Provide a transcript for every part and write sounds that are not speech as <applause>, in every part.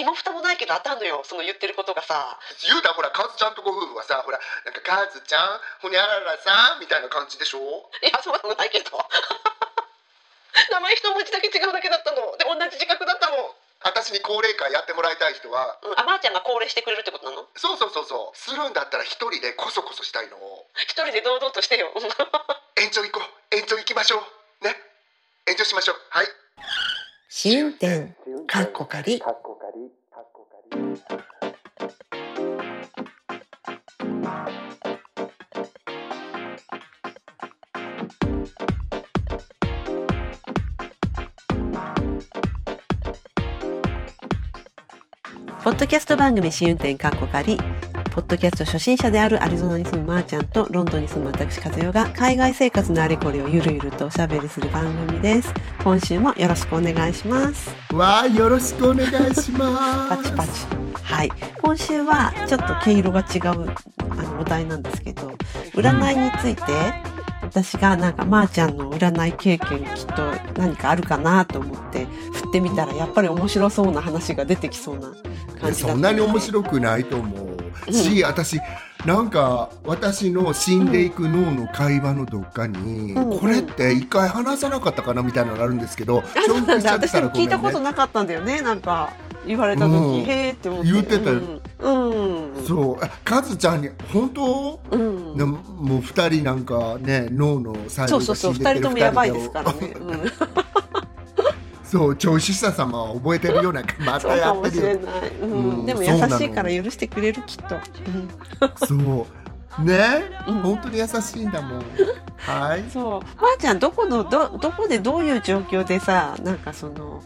身も蓋もないけど当たんのよその言ってることがさ。言うたらほらカズちゃんとご夫婦はさほらなんかカズちゃんほにゃららさんみたいな感じでしょ？いやそうでもないけど。<laughs> 名前一文字だけ違うだけだったの。で同じ自覚だったの。私に高齢会やってもらいたい人は。うん、あまーちゃんが高齢してくれるってことなの？そうそうそうそう。するんだったら一人でこそこそしたいの。一人で堂々としてよ。<laughs> 延長行こう。延長行きましょう。ね？延長しましょう。はい。試運転かっこかりポッドキャスト番組試運転カッコカリポッドキャスト初心者であるアリゾナに住むまーちゃんとロンドンに住む私和代が海外生活のあれこれをゆるゆるとおしゃべりする番組です。今週もよろしくお願いします。わあよろしくお願いします。パチパチ。はい。今週はちょっと毛色が違うあのお題なんですけど占いについて私がなんかまーちゃんの占い経験きっと何かあるかなと思って振ってみたらやっぱり面白そうな話が出てきそうな感じだったそんなに面白くないと思うし、私なんか私の死んでいく脳の会話のどっかに、うんこれって一回話さなかったかなみたいなのがあるんですけど、うなんだ。私でも聞いたことなかったんだよね。なんか言われた時、うん。へーって思って。言ってたよ。うん。うん。そう。あカズちゃんに本当、うん。でももう二人なんかね脳の細胞がそうそうそう。死んでってる二人ともやばいですからね、うん、そう調子者様は覚えてるようなまたやっもしてるよ、うん。でも優しいから許してくれるきっと、そうね、うん。本当に優しいんだもんはいそう。まー、ちゃんどこのどどこでどういう状況でさなんかその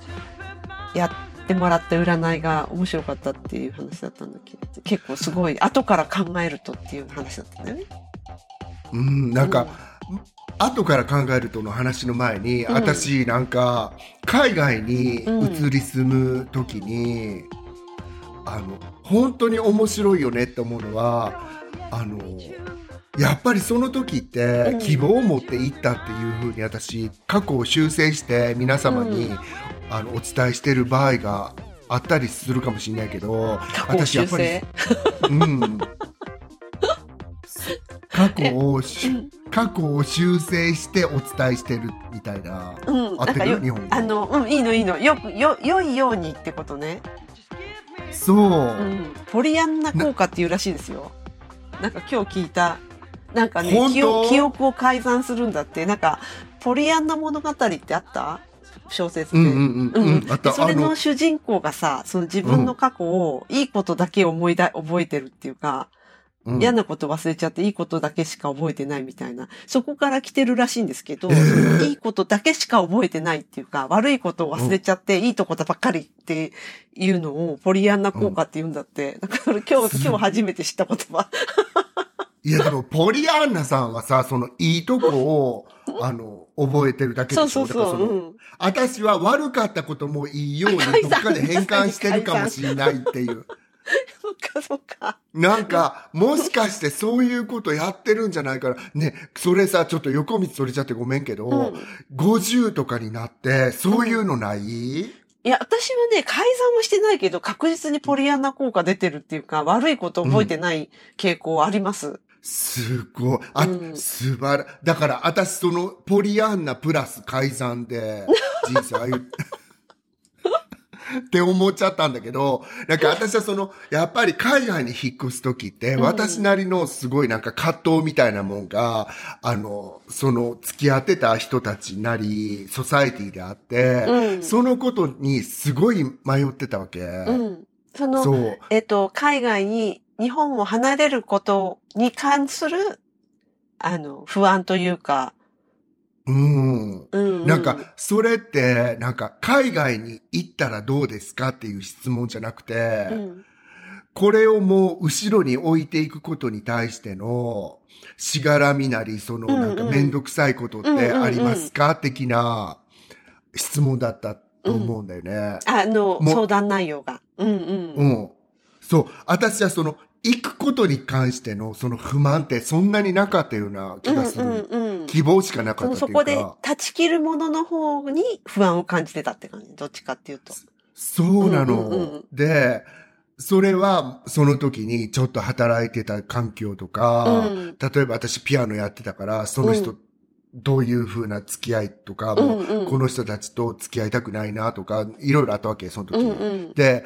やってもらった占いが面白かったっていう話だったんだけど結構すごい後から考えるとっていう話だったんだよね。うん。なんか、後から考えるとの話の前に、うん。私なんか海外に移り住む時に、あの本当に面白いよねって思うのはあのやっぱりその時ってうん。希望を持っていったっていうふうに私過去を修正して皆様に、うん。あのお伝えしてる場合があったりするかもしれないけど過去を修正？<laughs> うん。過去をし過去を修正してお伝えしてるみたいな。うん、合ってなんかよる日本語あの、うん、いいのいいの。よく、よ、良いようにってことね。そう。うん。ポリアンナ効果っていうらしいですよ。なんか今日聞いた。なんかね、記憶記憶を改ざんするんだって。なんか、ポリアンナ物語ってあった？小説で。うんうんうんうん。あった。でそれあの、の主人公がさ、その自分の過去をいいことだけ思いだ、覚えてるっていうか、うん嫌なこと忘れちゃっていいことだけしか覚えてないみたいな。そこから来てるらしいんですけど、えーいいことだけしか覚えてないっていうか、悪いことを忘れちゃって、いいとこばっかりっていうのをポリアンナ効果って言うんだって。だから今日、今日初めて知った言葉。いやでも、ポリアンナさんはさ、そのいいとこを、<laughs> あの、覚えてるだけでしょそうそうそう。だからのうん。私は悪かったこともいいようにどっかで変換してるかもしれないっていう。<laughs> そっかそっか。なんか、もしかしてそういうことやってるんじゃないかな。ね、それさ、ちょっと横道それちゃってごめんけど、うん50とかになって、そういうのない、いや、私はね、改ざんはしてないけど、確実にポリアンナ効果出てるっていうか、悪いこと覚えてない傾向あります。すごい。あ、うん素晴ら、だから私そのポリアンナプラス改ざんで <laughs> 人生歩いって思っちゃったんだけど、なんか私はその、やっぱり海外に引っ越すときって、うん私なりのすごいなんか葛藤みたいなもんが、あの、その付き合ってた人たちなり、ソサエティであって、うんそのことにすごい迷ってたわけ。うん。その。えっと、海外に、日本を離れることに関する、あの、不安というか、うん。うん、うん。なんか、それって、なんか、海外に行ったらどうですかっていう質問じゃなくて、うん、これをもう後ろに置いていくことに対しての、しがらみなり、その、うんうんなんかめんどくさいことってありますか？的な質問だったと思うんだよね。あの、もう相談内容が。うんうん。うん。そう。私はその、行くことに関してのその不満ってそんなになかったような気がする。うんうんうん。希望しかなかそったそこで断ち切るものの方に不安を感じてたって感じ。どっちかっていうと。そうなの。うんうんうんで、それはその時にちょっと働いてた環境とか、うん例えば私ピアノやってたから、その人、うどういう風な付き合いとか、うんもこの人たちと付き合いたくないなとか、いろいろあったわけ、その時に。うんうん。で、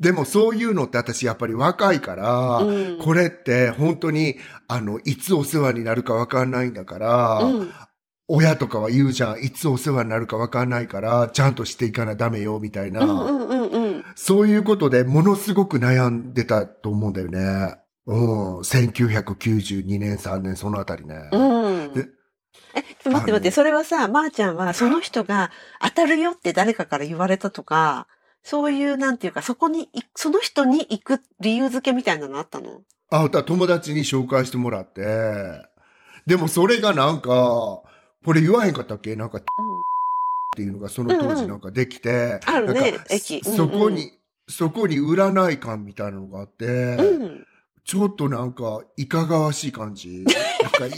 でもそういうのって私やっぱり若いから、うんこれって本当に、あの、いつお世話になるかわかんないんだから、うん親とかは言うじゃん、いつお世話になるかわかんないから、ちゃんとしていかなダメよ、みたいな。そういうことでものすごく悩んでたと思うんだよね。うん。1992年、3年、そのあたりね。うん。でえ、ちょっと待って待って、それはさ、まー、ちゃんはその人が当たるよって誰かから言われたとか、そういう、なんていうか、そこにい、その人に行く理由付けみたいなのあったの？あ、友達に紹介してもらって。でもそれがなんか、これ言わへんかったっけ？なんか、っていうのがその当時なんかできて。あるねなんか駅うんうんそこに、そこに占い館みたいなのがあって、うん。うん。ちょっとなんか、いかがわしい感じ？<laughs> なんか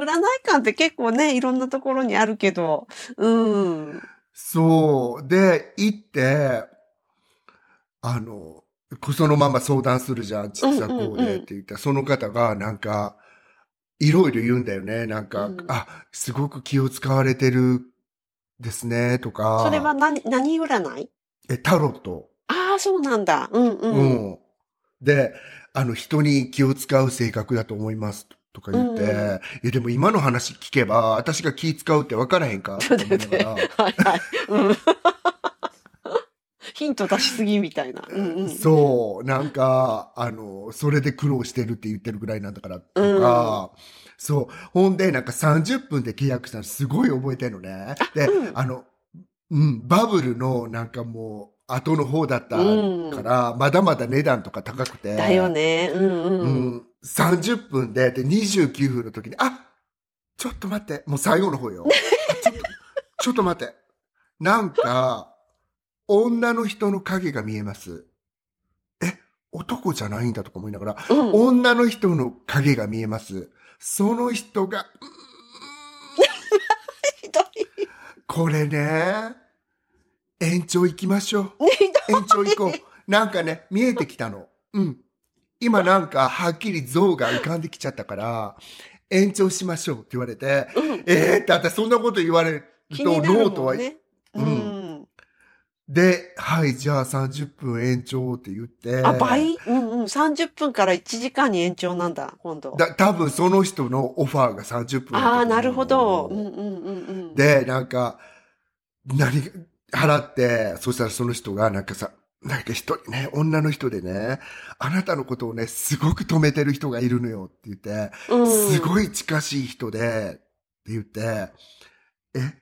占い館って結構ね、いろんなところにあるけど、うん。そう。で、行って、あの、そのまま相談するじゃん。実はこううんうでって言ったら、その方がなんか、いろいろ言うんだよね。なんか、うんあ、すごく気を使われてるですね、とか。それは何、何占い？え、タロット。ああ、そうなんだ。うんう。うんん。で、あの、人に気を使う性格だと思います。とか言って、うんいや、でも今の話聞けば、私が気使うって分からへんか？と。思いながら。はいはい。うん。ヒント出しすぎみたいな。うんうん。そう、なんか、あの、それで苦労してるって言ってるぐらいなんだから、とか、そう。ほんで、なんか30分で契約したのすごい覚えてるのね。で、うんあの、うん、バブルのなんかもう、後の方だったから、まだまだ値段とか高くて。だよね。うんううん。ん、30分で、で、29分の時に、あちょっと待って、もう最後の方よ。あちょっと、ちょっと待って。なんか、女の人の影が見えます。え、男じゃないんだとか思いながら、うん。女の人の影が見えます。その人が。これね、延長行きましょう。<laughs> 延長行こう。なんかね、見えてきたの。うん。今なんか、はっきり像が浮かんできちゃったから、延長しましょうって言われて、うん。えーって、私そんなこと言われると、ノートは、ね。ううんん。で、はい、じゃあ30分延長って言って、あ、倍？うんうん。30分から1時間に延長なんだ、今度。だ多分その人のオファーが30分ああ、なるほど。うんうんうんうん。で、なんか、何、払って、そしたらその人がなんかさ、なんか一人ね、女の人でね、あなたのことをね、すごく止めてる人がいるのよって言って、うん、すごい近しい人で、って言って、え、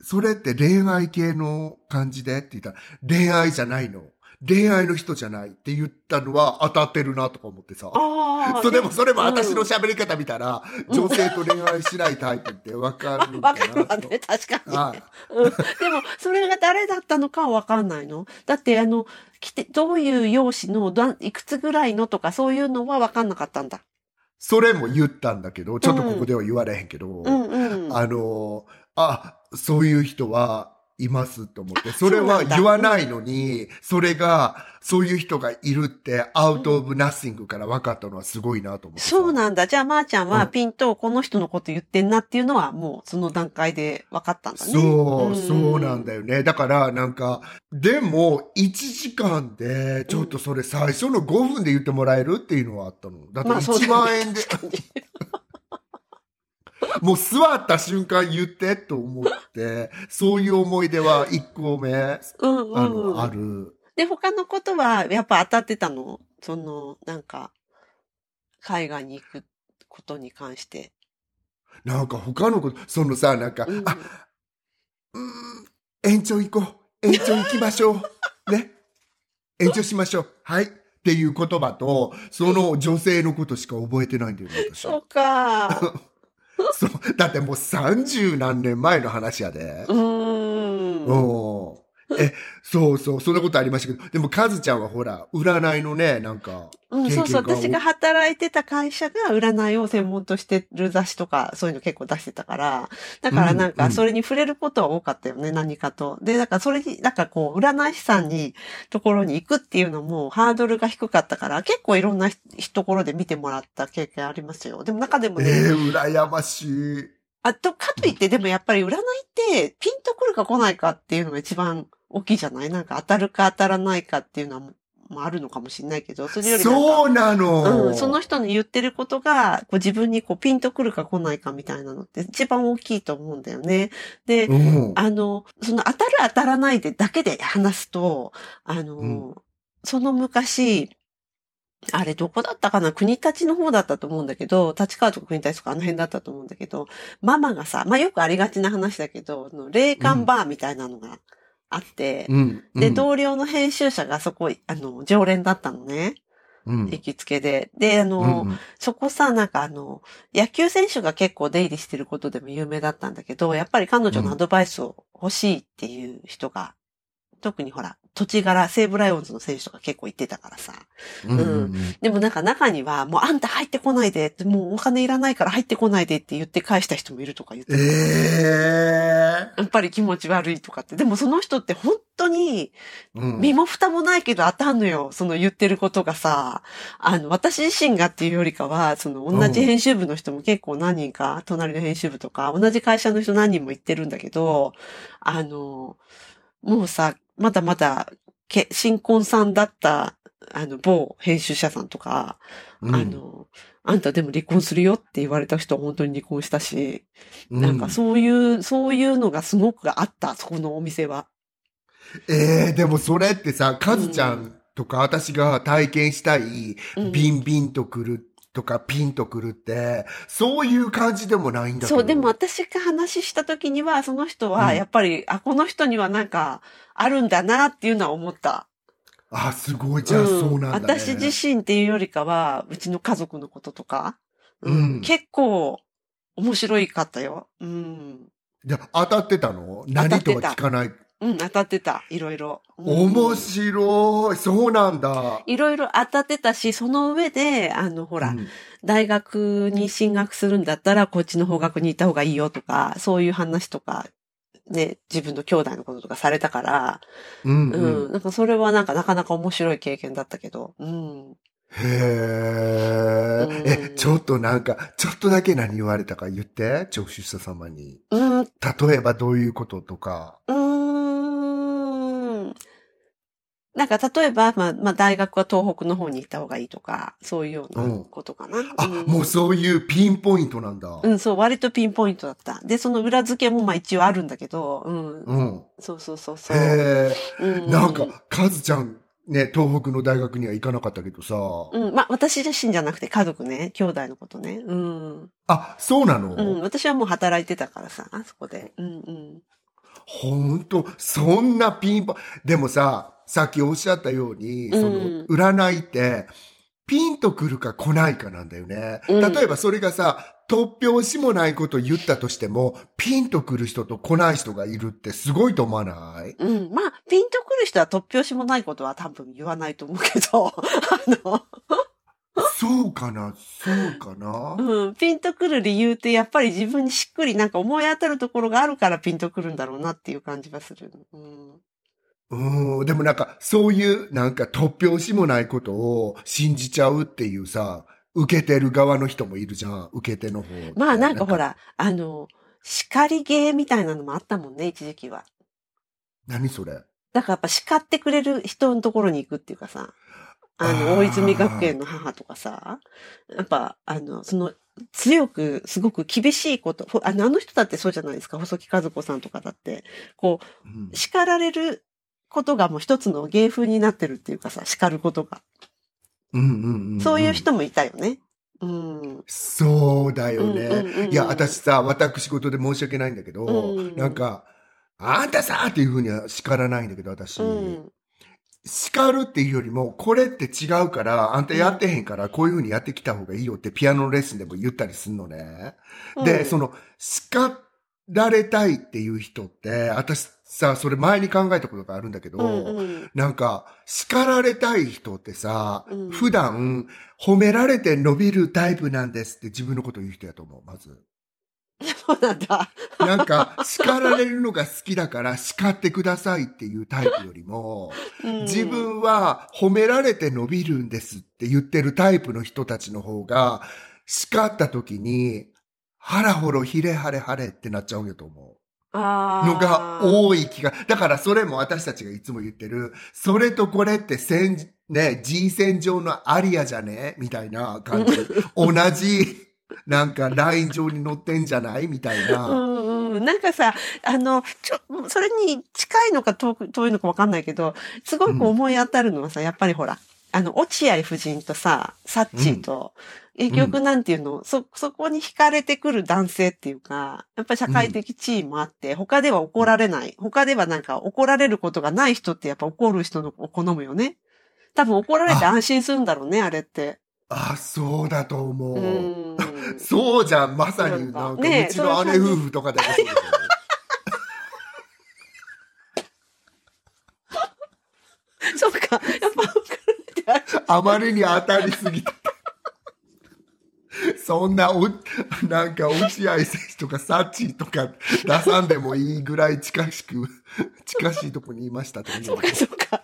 それって恋愛系の感じで？って言ったら、恋愛じゃないの。恋愛の人じゃないって言ったのは当たってるなとか思ってさ。ああ。<laughs> そうでもそれも私のうん喋り方見たら、女性と恋愛しないタイプってわかる <laughs> わかるわね、確かに。はいうん、でも、それが誰だったのかはわかんないの？だって、あの、来て、どういう容姿の、だいくつぐらいのとか、そういうのはわかんなかったんだ？それも言ったんだけど、ちょっとここでは言われへんけど、うんうん。あの、あ、そういう人はいますと思って、それは言わないのに、それが、そういう人がいるって、アウトオブナッシングから分かったのはすごいなと思ってさ。そうなんだ。じゃあ、まー、ちゃんはうんピンとこの人のこと言ってんなっていうのは、もうその段階で分かったんだね。そう、そうなんだ。だよね。だから、なんか、でも、1時間で、ちょっとそれ最初の5分で言ってもらえるっていうのはあったの。だってまあそうだ1よね万円で、<laughs> もう座った瞬間言ってと思って、そういう思い出は1個目、あうんうんの、あうん。る。で、他のことは、やっぱ当たってたの？その、なんか、海外に行くことに関して。なんか他のこと、そのさ、なんか、うんあ、うーん、延長行こう。延長行きましょう。<laughs> ね。延長しましょう。はい。っていう言葉と、その女性のことしか覚えてないんだよね、私。そうか。<laughs> そう。だってもう三十何年前の話やでう。ーん。うん。そうそう、そんなことありましたけど、でもカズちゃんはほら、占いのね、なんか、うん、そうそう。が私が働いてた会社が占いを専門としてる雑誌とか、そういうの結構出してたから、だからなんか、うんうんそれに触れることは多かったよね、何かと。で、だからそれに、なんかこう、占い師さんに、ところに行くっていうのも、ハードルが低かったから、結構いろんなひところで見てもらった経験ありますよ。でも中でもね、ええ羨ましい。あと、かといって、でもやっぱり占いって、ピンとくるか来ないかっていうのが一番大きいじゃない？なんか当たるか当たらないかっていうのは、もあるのかもしれないけど、それよりそうなの。うん、その人の言ってることが、こう自分にこうピンとくるか来ないかみたいなのって一番大きいと思うんだよね。で、うん。あの、その当たる当たらないでだけで話すと、あの、うんその昔、あれどこだったかな？国立の方だったと思うんだけど、立川とか国立とかあの辺だったと思うんだけど、ママがさ、まあよくありがちな話だけど、霊感バーみたいなのがあって、うん。で、うん同僚の編集者がそこ、あの、常連だったのね。うん行きつけで。で、あの、うんそこさ、なんかあの、野球選手が結構出入りしてることでも有名だったんだけど、やっぱり彼女のアドバイスを欲しいっていう人が、特にほら、土地柄、西武ライオンズの選手とか結構行ってたからさ。うんうんでもなんか中には、もうあんた入ってこないで、もうお金いらないから入ってこないでって言って返した人もいるとか言ってえたえやっぱり気持ち悪いとかって。でもその人って本当に、うん身も蓋もないけど当たんのよ。その言ってることがさ、あの、私自身がっていうよりかは、その同じ編集部の人も結構何人か、隣の編集部とか、同じ会社の人何人も言ってるんだけど、あの、もうさ、まだまだ、け新婚さんだった、あの、某編集者さんとか、うん。あの、あんたでも離婚するよって言われた人は本当に離婚したし、うん。なんかそういう、そういうのがすごくあった、そこのお店は。ええでもそれってさ、カズちゃんとか私が体験したい、うん。ビンビンとくるとかピンとくるって、そういう感じでもないんだけど。そう、でも私が話した時には、その人うんはやっぱり、あ、この人にはなんか、あるんだなっていうのは思った。あ、すごい。じゃあそうなんだね。私自身っていうよりかは、うちの家族のこととか、うん結構、面白いかったよ。うん。じゃあ当たってたの？何とは聞かない。うん、当たってた。いろいろ。うん面白い。そうなんだ。いろいろ当たってたし、その上で、あの、ほら、うん大学に進学するんだったら、こっちの方学に行った方がいいよとか、そういう話とか、ね、自分の兄弟のこととかされたから、うんう、うんん。なんかそれはなんかなかなか面白い経験だったけど、うん。へえ、うんえ、ちょっとなんか、ちょっとだけ何言われたか言って、聴取者様に。うん、う例えばどういうこととか。ーん。なんか例えば、まあ、まあ大学は東北の方に行った方がいいとか、そういうようなことかな。あ、んもうそういうピンポイントなんだ。うん、そう、割とピンポイントだった。で、その裏付けもまあ一応あるんだけど、うん。うん。そうそうそうそう。へえ、うん、なんか、カズちゃん、ね、東北の大学には行かなかったけどさ。うん、まあ私自身じゃなくて家族ね、兄弟のことね。うん。あ、そうなの、うん、私はもう働いてたからさ、あそこで。うんうん。ほんと、そんなピンポン、でもさ、さっきおっしゃったように、そのうん、占いって、ピンとくるか来ないかなんだよね。うん例えばそれがさ、突拍子もないこと言ったとしても、ピンとくる人と来ない人がいるってすごいと思わない？うん。まあ、ピンとくる人は突拍子もないことは多分言わないと思うけど、<laughs> あの、そうかな？そうかな？うん、ピンとくる理由ってやっぱり自分にしっくりなんか思い当たるところがあるからピンとくるんだろうなっていう感じがする。うん。うん、でもなんか、そういう、なんか突拍子もないことを信じちゃうっていうさ、受けてる側の人もいるじゃん、受け手の方。まあなんかほ。ら、あの、叱り芸みたいなのもあったもんね、一時期は。何それ？だからやっぱ叱ってくれる人のところに行くっていうかさ、ああの、ー。大泉学園の母とかさ、やっぱ、あの、その、強く、すごく厳しいこと、ほあの、あの人だってそうじゃないですか、細木和子さんとかだって、こうん。う、叱られることがもう一つの芸風になってるっていうかさ、叱ることが。うんうんうんんそういう人もいたよね。うん。そうだよね。うんうんうんうんいや、私さ、私事で申し訳ないんだけど、うんなんか、あんたさっていうふうには叱らないんだけど、私。うん。叱るっていうよりも、これって違うから、あんたやってへんから、こういうふうにやってきた方がいいよってピアノのレッスンでも言ったりすんのね。で、その、の、叱られたいっていう人って、私、さ、それ前に考えたことがあるんだけど、うんうん。なんか、叱られたい人ってさ、うん普段、褒められて伸びるタイプなんですって自分のこと言う人やと思う、まず。そうなんだ。なんか、叱られるのが好きだから叱ってくださいっていうタイプよりも、うん自分は褒められて伸びるんですって言ってるタイプの人たちの方が、叱った時に、腹ほろひれはれはれってなっちゃうんやと思う。のが多い気が。だからそれも私たちがいつも言ってる、それとこれって線、ね、G 線上のアリアじゃね？みたいな感じ。<laughs> 同じ、なんかライン上に乗ってんじゃない？みたいうな。んうん。なんかさ、あの、ちょ、それに近いのか遠く遠いのかわかんないけど、すごく思い当たるのはさ、やっぱりほら、あの、落合夫人とさ、サッチーと、結局なんていうの、そ、そこに惹かれてくる男性っていうか、やっぱり社会的地位もあって、他では怒られない。他ではなんか怒られることがない人ってやっぱ怒る人のを好むよね。多分怒られて安心するんだろうね、あれって。あ、そうだと思う。うん。<laughs> そうじゃん、まさになんか、ねえうちの姉夫婦とかでもそ。<laughs> そうか。やっぱあまりに当たりすぎた。そんなお、なんか落合選手とかサッチとか出さんでもいいぐらい近しく、近しいとこにいましたってそうか、そうか。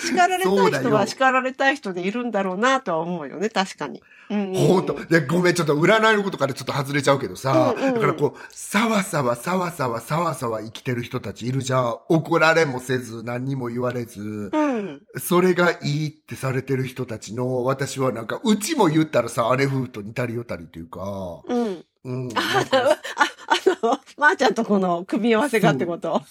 叱られたい人は叱られたい人でいるんだろうなとは思うよね、確かに。うんうんほんと。で、ごめん、ちょっと占いのことからちょっと外れちゃうけどさ、うんうんだからこう、さわさわさわさわさわさわ生きてる人たちいるじゃん。怒られもせず、何にも言われず、うん。それがいいってされてる人たちの、私はなんか、うちも言ったらさ、姉夫婦と似たりよたりというか、うん。うん。<laughs> <laughs> まー、ちゃんとこの組み合わせがってこと？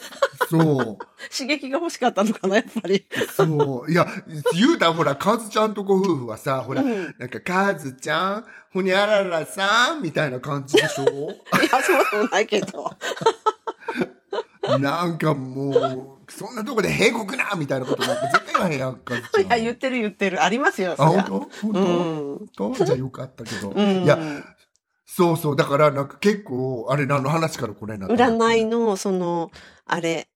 そう。<laughs> 刺激が欲しかったのかな、やっぱり。そう。いや、言うたらほら、カズちゃんとご夫婦はさ、ほら、うんなんか、カズちゃん、ほにゃららさん、みたいな感じでしょ？<laughs> いや、そうでもないけど。なんかもう、そんなとこで閉国なみたいなことなんか絶対言わへんやん、カズちゃん。いや、言ってる言ってる。ありますよ、あ、そりゃ。本当？う本ん。当、じゃあよかったけど。うん。いや、そうそう。だから、なんか結構、あれ、何の話からこれなの占いの、その、あれ。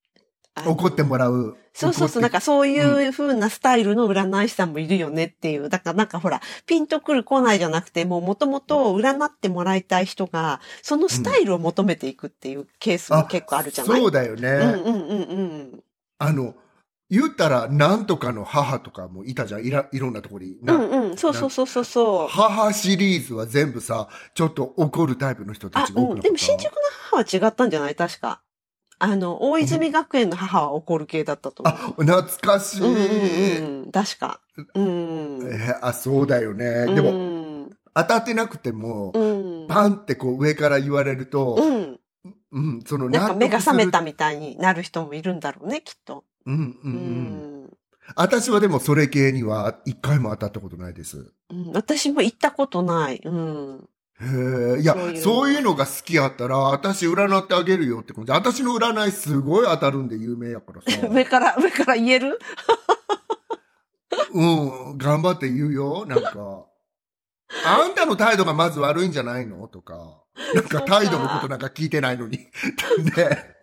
怒ってもらう。そうそうそう、なんか、かそういう風なスタイルの占い師さんもいるよねっていう。だからなんかほら、ピンとくる来ないじゃなくて、もう元々占ってもらいたい人が、そのスタイルを求めていくっていうケースも結構あるじゃない、そうだよね。うんうんうんうん。あの、言ったら、なんとかの母とかもいたじゃん。いらいろんなところに。なうんうん、そうそうそうそうそう。母シリーズは全部さ、ちょっと怒るタイプの人た。ちが多くなかった。でも新宿の母は違ったんじゃない？確か。あの、大泉学園の母は怒る系だったと思う。あ、懐かしい。うんうんうんうん。確か。うん。えーあ、そうだよね。でうも、ん、当たってなくても、うん。パンってこう上から言われると、うん。うん、そのなんか目が覚めた納みたいになる人もいるんだろうね、きっと。うん、うん。私はでもそれ系には一回も当たったことないです。うん私も行ったことない。うん。へえ、いやそういうそういうのが好きやったら、私占ってあげるよって感じ。私の占いすごい当たるんで有名やからさ。<laughs> 上から、上から言える？<laughs> うん、頑張って言うよ、なんか。あんたの態度がまず悪いんじゃないの？とか。なんか態度のことなんか聞いてないのに。<laughs> ね。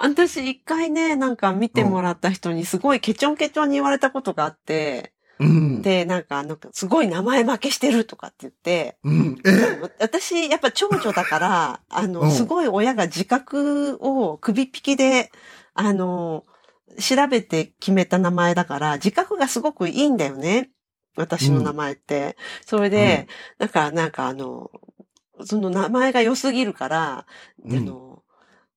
私一回ね、なんか見てもらった人にすごいケチョンケチョンに言われたことがあって、うん。で、なんか、なんかすごい名前負けしてるとかって言って、うん。え？私、やっぱ長女だから、あの、うんすごい親が自覚を首引きで、あの、調べて決めた名前だから、自覚がすごくいいんだよね。私の名前って。それで、だからなんかあの、その名前が良すぎるから、うんあの、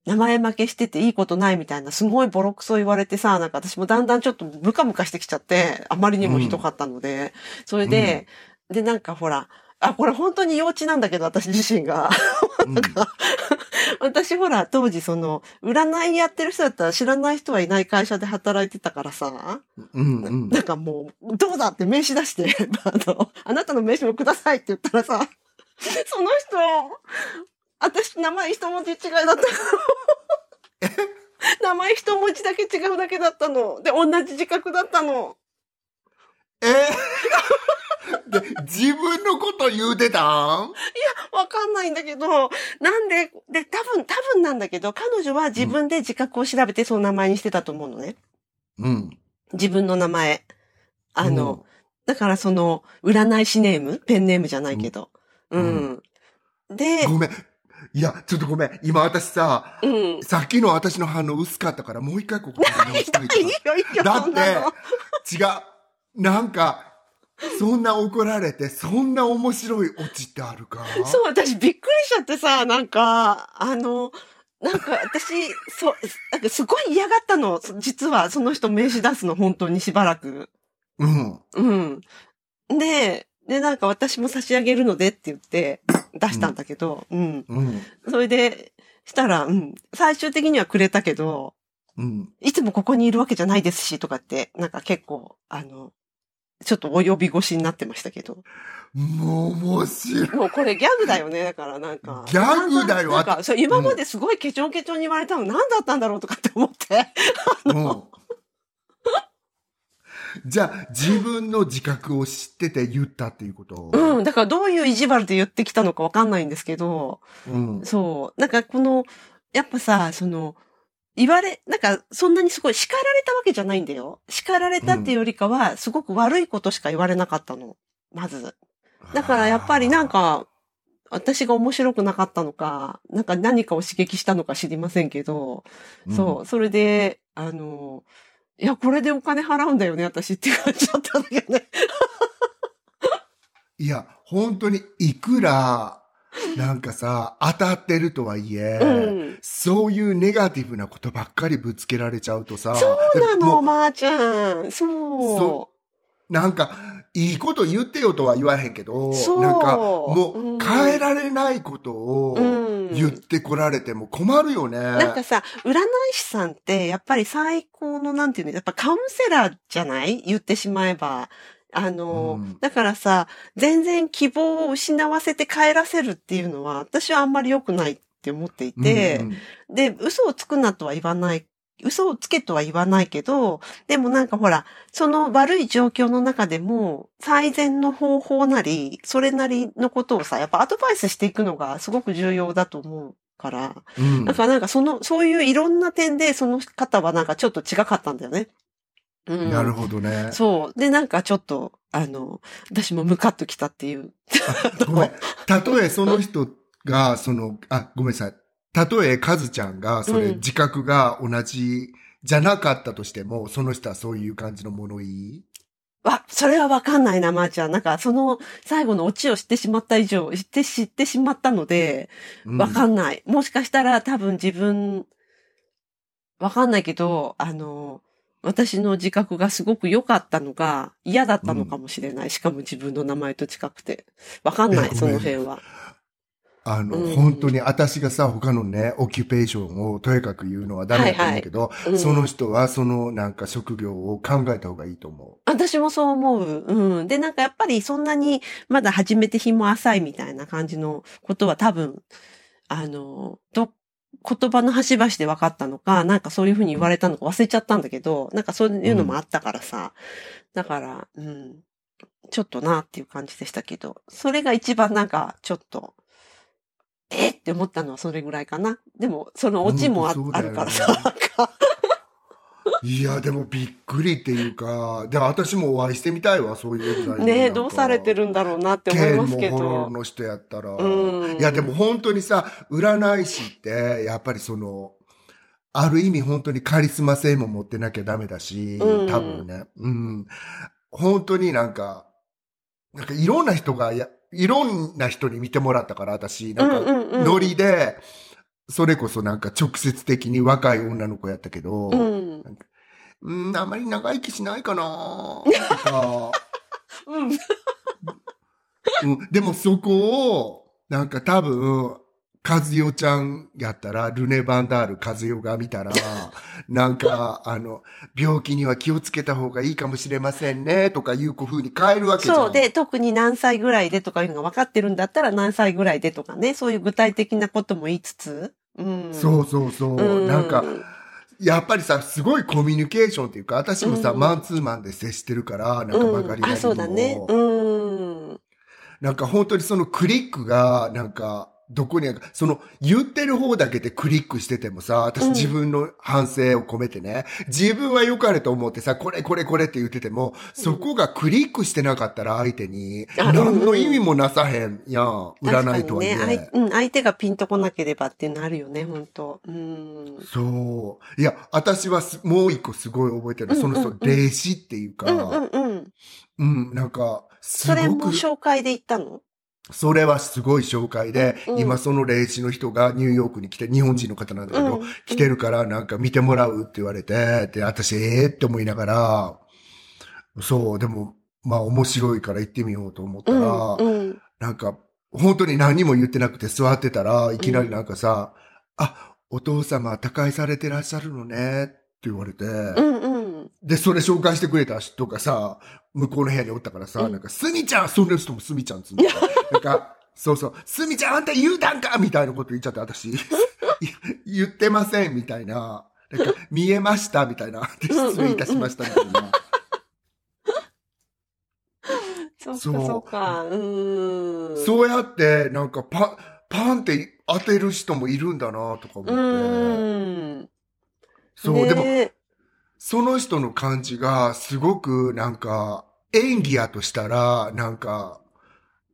名前負けしてていいことないみたいな、すごいボロクソ言われてさ、なんか私もだんだんちょっとムカムカしてきちゃって、あまりにもひどかったので、それで、で、なんかほら、あ、これ本当に幼稚なんだけど、私自身が。うん。<laughs> 私ほら、当時その、占いやってる人だったら知らない人はいない会社で働いてたからさ、うんうん。なんかもう、どうだって名刺出して、<laughs> あの、あなたの名刺もくださいって言ったらさ、その人、私名前一文字違いだったの。<laughs> 名前一文字だけ違うだけだったの。で、同じ自覚だったの。え？ー <laughs> で、自分のこと言うてたん？わかんないんだけど、なんで、で、多分、多分たんだけど、彼女は自分で自覚を調べてその名前にしてたと思うのね。うん。自分の名前。あの、だからその、占い師ネーム？ペンネームじゃないけど。う。うんで、ごめん。いや、ちょっとごめん。今私さ、うん。さっきの私の反応薄かったから、もう一回ここで直しといていいよ、いいよ、だって。違う。なんか、そんな怒られて、そんな面白いオチってあるか？そう、私びっくりしちゃってさ、なんか、あの、なんか私、そう、なんかすごい嫌がったの。実は、その人名刺出すの、本当にしばらく。うん。うん。で、で、なんか私も差し上げるのでって言って出したんだけど、うん。うん。それで、したら、うん。最終的にはくれたけど、うん。いつもここにいるわけじゃないですし、とかって、なんか結構、あの、ちょっとお呼び越しになってましたけど。もう面白い。もうこれギャグだよね、だからなんか。ギャグだよなんか、今まですごいケチョンケチョンに言われたの何だったんだろうとかって思って。うん。じゃあ、自分の自覚を知ってて言ったっていうこと？うん。だからどういう意地悪で言ってきたのかわかんないんですけど、うん。そう。なんかこの、やっぱさ、その、言われ、なんかそんなにすごい叱られたわけじゃないんだよ。叱られたっていうよりかは、すごく悪いことしか言われなかったの。まず。だからやっぱりなんか、私が面白くなかったのか、なんか何かを刺激したのか知りませんけど、うんそう、それで、あの、いや、これでお金払うんだよね、私って感じだったんだけどね。<laughs> いや、本当にいくら、なんかさ、当たってるとはいえ、うん。そういうネガティブなことばっかりぶつけられちゃうとさ、そうなの、もうまー、ちゃん。そう。そなんか、いいこと言ってよとは言わへんけど、なんか、もうんう、変えられないことをうん言ってこられても困るよね。なんかさ、占い師さんって、やっぱり最高の、なんていうの、やっぱカウンセラーじゃない？言ってしまえば。あの、うんだからさ、全然希望を失わせて帰らせるっていうのは、私はあんまり良くないって思っていて、うんうんで、嘘をつくなとは言わない。嘘をつけとは言わないけど、でもなんかほら、その悪い状況の中でも、最善の方法なり、それなりのことをさ、やっぱアドバイスしていくのがすごく重要だと思うから、うんだからなんかその、そういういろんな点でその方はなんかちょっと違かったんだよね。うん。なるほどね。そう。で、なんかちょっと、あの、私もムカッときたっていう。ごめん。たとえその人が、その、あ、ごめんなさい。たとえカズちゃんが、それ、うん自覚が同じじゃなかったとしても、その人はそういう感じの物言い？わ、それはわかんないな、まー、ちゃん。なんか、その、最後のオチを知ってしまった以上、知って、知ってしまったので、わかんんない。もしかしたら多分自分、わかんないけど、あの、私の自覚がすごく良かったのが嫌だったのかもしれない。しかも自分の名前と近くて。わかんないその辺は。あの、うん本当に私がさ、他のね、オキュペーションをとやかく言うのはダメだと思うけど、うんその人はそのなんか職業を考えた方がいいと思私もそう思う。うん。で、なんかやっぱりそんなにまだ始めて日も浅いみたいな感じのことは多分、あの、ど、言葉の端々で分かったのか、なんかそういうふうに言われたのか忘れちゃったんだけど、なんかそういうのもあったからさ。だから、うん。ちょっとなっていう感じでしたけど、それが一番なんかちょっと、え？って思ったのはそれぐらいかな。でも、そのオチもあ,、ねあるからさ。<laughs> いや、でもびっくりっていうか、で、私もお会いしてみたいわ、そういうぐらいのねどうされてるんだろうなって思いますけ剣も。の人やったら。うんいや、でも本当にさ、占い師って、やっぱりその、ある意味本当にカリスマ性も持ってなきゃダメだし、うん多分ね。うん。本当になんか、なんかいろんな人がや、いろんな人に見てもらったから、私、なんか、ノリで、それこそなんか直接的に若い女の子やったけど、うん。うん、あんまり長生きしないかなとか、<laughs> うん。うん、でもそこを、なんか多分、和代ちゃんやったら、ルネ・バンダール和代が見たら、<laughs> なんか、あの、病気には気をつけた方がいいかもしれませんね、とかいう風に変えるわけじゃん。そうで、特に何歳ぐらいでとかいうのが分かってるんだったら何歳ぐらいでとかね、そういう具体的なことも言いつつ、うん。そうそうそう。うんなんか、やっぱりさ、すごいコミュニケーションっていうか、私もさ、うんマンツーマンで接してるから、なんか曲がりなりにも、あ、そうだね。うん。なんか本当にそのクリックが、なんか、どこにあるか、その言ってる方だけでクリックしててもさ、私うん。自分の反省を込めてね、自分は良かれと思ってさ、これこれこれって言ってても、そこがクリックしてなかったら相手に、あ何の意味もなさへんやん。占いとはいえ。ね、相うん、相手がピンとこなければっていうのあるよね、本当。うん。そう。いや、私はすもう一個すごい覚えてるの。その人、うんうん。うん霊視っていうか、うんうんうん。うん、なんか、すそれも紹介で行ったの？それはすごい紹介で、うん今その霊視の人がニューヨークに来て、日本人の方なんだけど、うん来てるからなんか見てもらうって言われて、で、私、ええって思いながら、そう、でも、まあ面白いから行ってみようと思ったら、うんうん。なんか、本当に何も言ってなくて座ってたら、いきなりなんかさ、あ、お父様他界されてらっしゃるのね、って言われて、うんうん。で、それ紹介してくれた人がさ、向こうの部屋におったからさ、うんなんか、すみちゃんその人もすみちゃんっつうんだよなんか、そうそう、すみちゃんあんた言うたんかみたいなこと言っちゃって、私、い <laughs> 言ってませんみたいな。なんか、見えましたみたいな。で失礼いたしましたみたいな。そうかそうそうか。うん。そうやって、なんか、パ、パンって当てる人もいるんだなとか思って。うん。そう、でも、ねその人の感じが、すごく、なんか、演技やとしたら、なんか、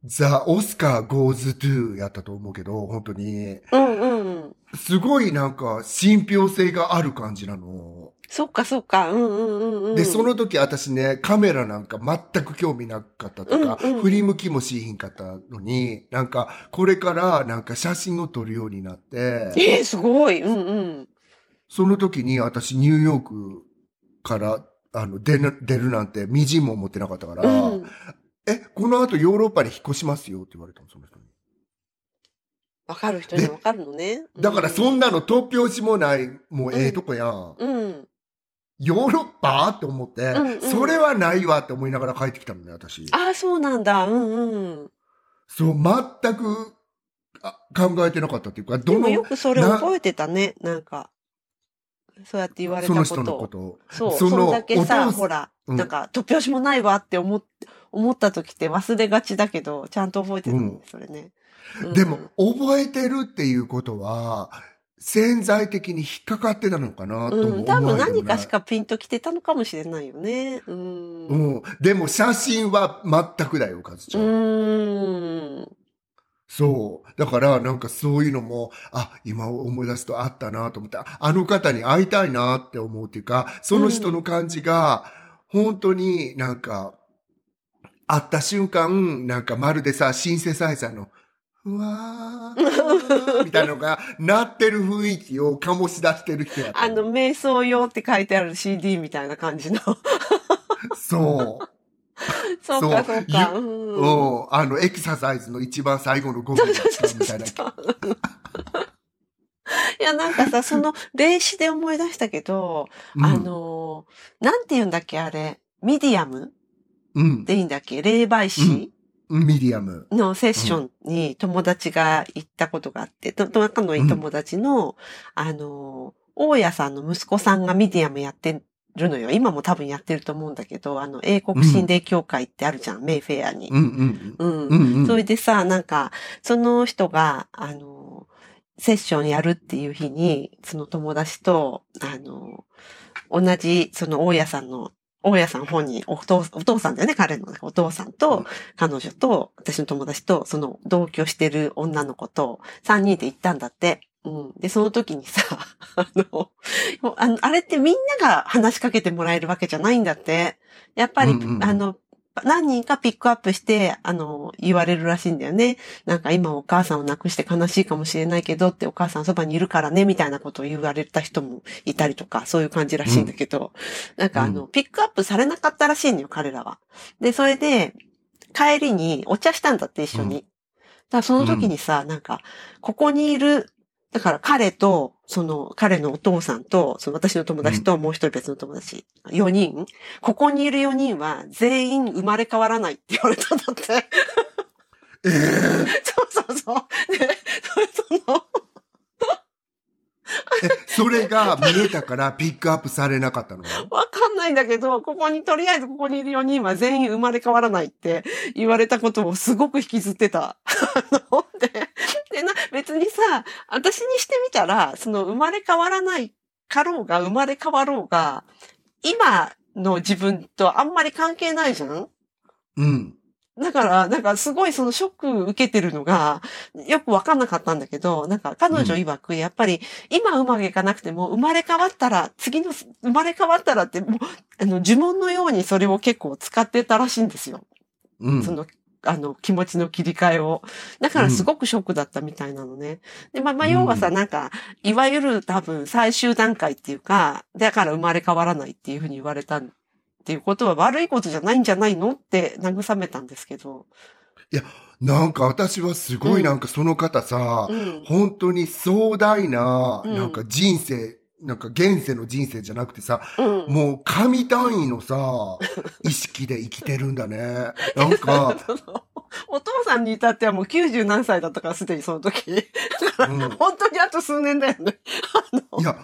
The Oscar goes to やったと思うけど、本当に、うんうん。すごいなんか、信憑性がある感じなの。そっかそっか。うんうんうんうん。で、その時私ね、カメラなんか全く興味なかったとか、うんうん振り向きもしひんかったのに、なんか、これからなんか写真を撮るようになって、えー、すごい。うんうん。その時に私ニューヨークから、あの、出る、出るなんて、みじんも思ってなかったから、うん。え、この後ヨーロッパに引っ越しますよって言われたの、その人に。わかる人にはわかるのね。だからそんなの突拍子もない、もうええとこやん。うん。ヨーロッパ？って思って、うんうんそれはないわって思いながら帰ってきたのね、私。ああ、そうなんだ。うんうん。そう、全くあ考えてなかったっていうか、どのでもよ、くそれ覚えてたね。なんか。そうやって言われたこと。その人のこと。そう。そのそんだけおさ、ほら、うんなんか、突拍子もないわって思っ、思った時って忘れがちだけど、ちゃんと覚えてたんうんね、それね。うんでも、覚えてるっていうことは、潜在的に引っかかってたのかなとも思うん、わ多分何かしかピンときてたのかもしれないよね。うん。ううんん。でも写真は全くだよ、カズちゃん。ーん。そう。だから、なんかそういうのも、あ、今思い出すとあったなと思って、あの方に会いたいなって思うっていうか、その人の感じが、本当になんか、会った瞬間、なんかまるでさ、シンセサイザーの、うわー、みたいなのが、<laughs> なってる雰囲気を醸し出してる人やったあの、瞑想用って書いてある CD みたいな感じの。そう。<laughs> そうか、そそううか。ゆうん。うん。あの、エクササイズの一番最後の5分だったみたいな。<laughs> いや、なんかさ、その、<laughs> 霊視で思い出したけど、うんあのー、なんて言うんだっけ、あれ。ミディアムうん。でいいんだっけ？霊媒師 Medium。のセッションに友達が行ったことがあって、と、と仲のいい友達の、あのー、大家さんの息子さんがミディアムやってるのよ。今も多分やってると思うんだけど、あの、英国心霊協会ってあるじゃん、メイフェアに。うんうんうんうん。うんうん。それでさ、なんか、その人が、あの、セッションやるっていう日に、その友達と、あの、同じ、その大家さんの、大家さん本人、お父お父さんだよね、彼の。お父さんと、彼女と、私の友達と、その同居してる女の子と、三人で行ったんだって。うん。で、その時にさ、<laughs> あの、あのあれってみんなが話しかけてもらえるわけじゃないんだって。やっぱり、うんうんあの、何人かピックアップして、あの、言われるらしいんだよね。なんか今お母さんを亡くして悲しいかもしれないけどってお母さんそばにいるからね、みたいなことを言われた人もいたりとか、そういう感じらしいんだけど、なんかあの、ピックアップされなかったらしいのよ、彼らは。で、それで、帰りにお茶したんだって一緒に。だからその時にさ、なんか、ここにいる、だから彼と、その彼のお父さんと、その私の友達ともう一人別の友達、4人、ここにいる4人は全員生まれ変わらないって言われたんだって。ええ <laughs> そうそうそう。で、その、え、<laughs> それが見えたからピックアップされなかったのわかんないんだけど、ここに、とりあえずここにいる4人は全員生まれ変わらないって言われたことをすごく引きずってた。で、でな、別にさ、私にしてみたら、その生まれ変わらないかろうが生まれ変わろうが、今の自分とあんまり関係ないじゃん？うん。だから、なんかすごいそのショック受けてるのが、よくわかんなかったんだけど、なんか彼女曰く、やっぱり今うまくいかなくても生まれ変わったら、次の生まれ変わったらって、もう、あの、呪文のようにそれを結構使ってたらしいんですよ。うん。その、あの、気持ちの切り替えを。だからすごくショックだったみたいなのね。で、まあ、まあ、要はさ、うなんか、いわゆる多分最終段階っていうか、だから生まれ変わらないっていうふうに言われたっていうことは悪いことじゃないんじゃないのって慰めたんですけど。なんか私はすごいなんかその方さ、うん。本当に壮大な、うんなんか人生、なんか現世の人生じゃなくてさ、うん。もう神単位のさ、<laughs> 意識で生きてるんだね。なんか、<laughs> お父さんに至ってはもう90何歳だったからすでにその時。うん <laughs> 本当にあと数年だよね。いや、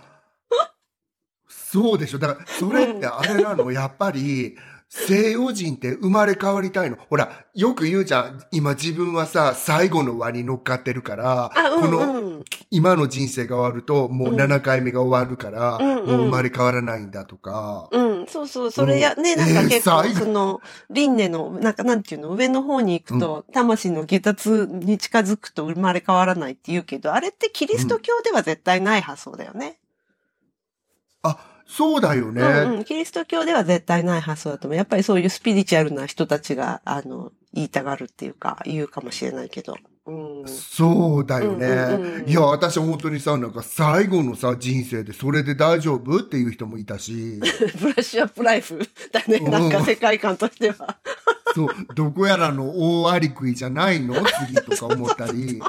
そうでしょ。だから、それってあれなの、やっぱり、西洋人って生まれ変わりたいの。ほら、よく言うじゃん。今自分はさ、最後の輪に乗っかってるから、あ、うんこの、うん。今の人生が終わると、もううん7回目が終わるから、うんうんもう生まれ変わらないんだとか。うん、そうそう、それや、ね、うんなんか結構、その、輪廻の、なんかなんていうの、上の方に行くと、魂の下達に近づくと生まれ変わらないって言うけど、あれってキリスト教では絶対ない発想だよね。あ、そうだよね。うんうん。キリスト教では絶対ない発想だと思う。やっぱりそういうスピリチュアルな人たちが、あの、言いたがるっていうか、言うかもしれないけど。うん。そうだよね。うんうんうんいや、私は本当にさ、なんか最後のさ、人生でそれで大丈夫っていう人もいたし、<laughs> ブラッシュアップライフだね。うんなんか世界観としては。<laughs> そう、どこやらの大あり食いじゃないの？次とか思ったり。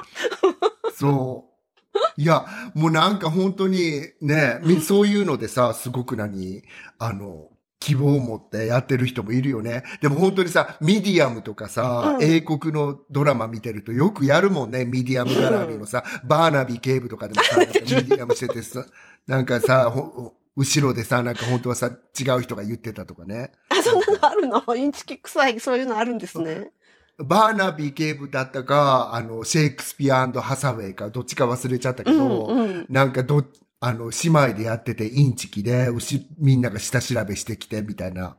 <laughs> そう。<laughs> いや、もうなんか本当にね、みそういうのでさ、すごく何、あの、希望を持ってやってる人もいるよね。でも本当にさ、ミディアムとかさ、うん英国のドラマ見てるとよくやるもんね。ミディアム絡みのさ、バーナビー警部とかでもさ、<laughs> ミディアムしててさ、なんかさ、ほ後ろでさ、なんか本当はさ、違う人が言ってたとかね。あ、そんなのあるの？インチキ臭い、そういうのあるんですね。バーナビー警部だったか、あの、シェイクスピアハサウェイか、どっちか忘れちゃったけうど、んうん。なんかど、あの、姉妹でやっててインチキで、うしみんなが下調べしてきて、みたいな。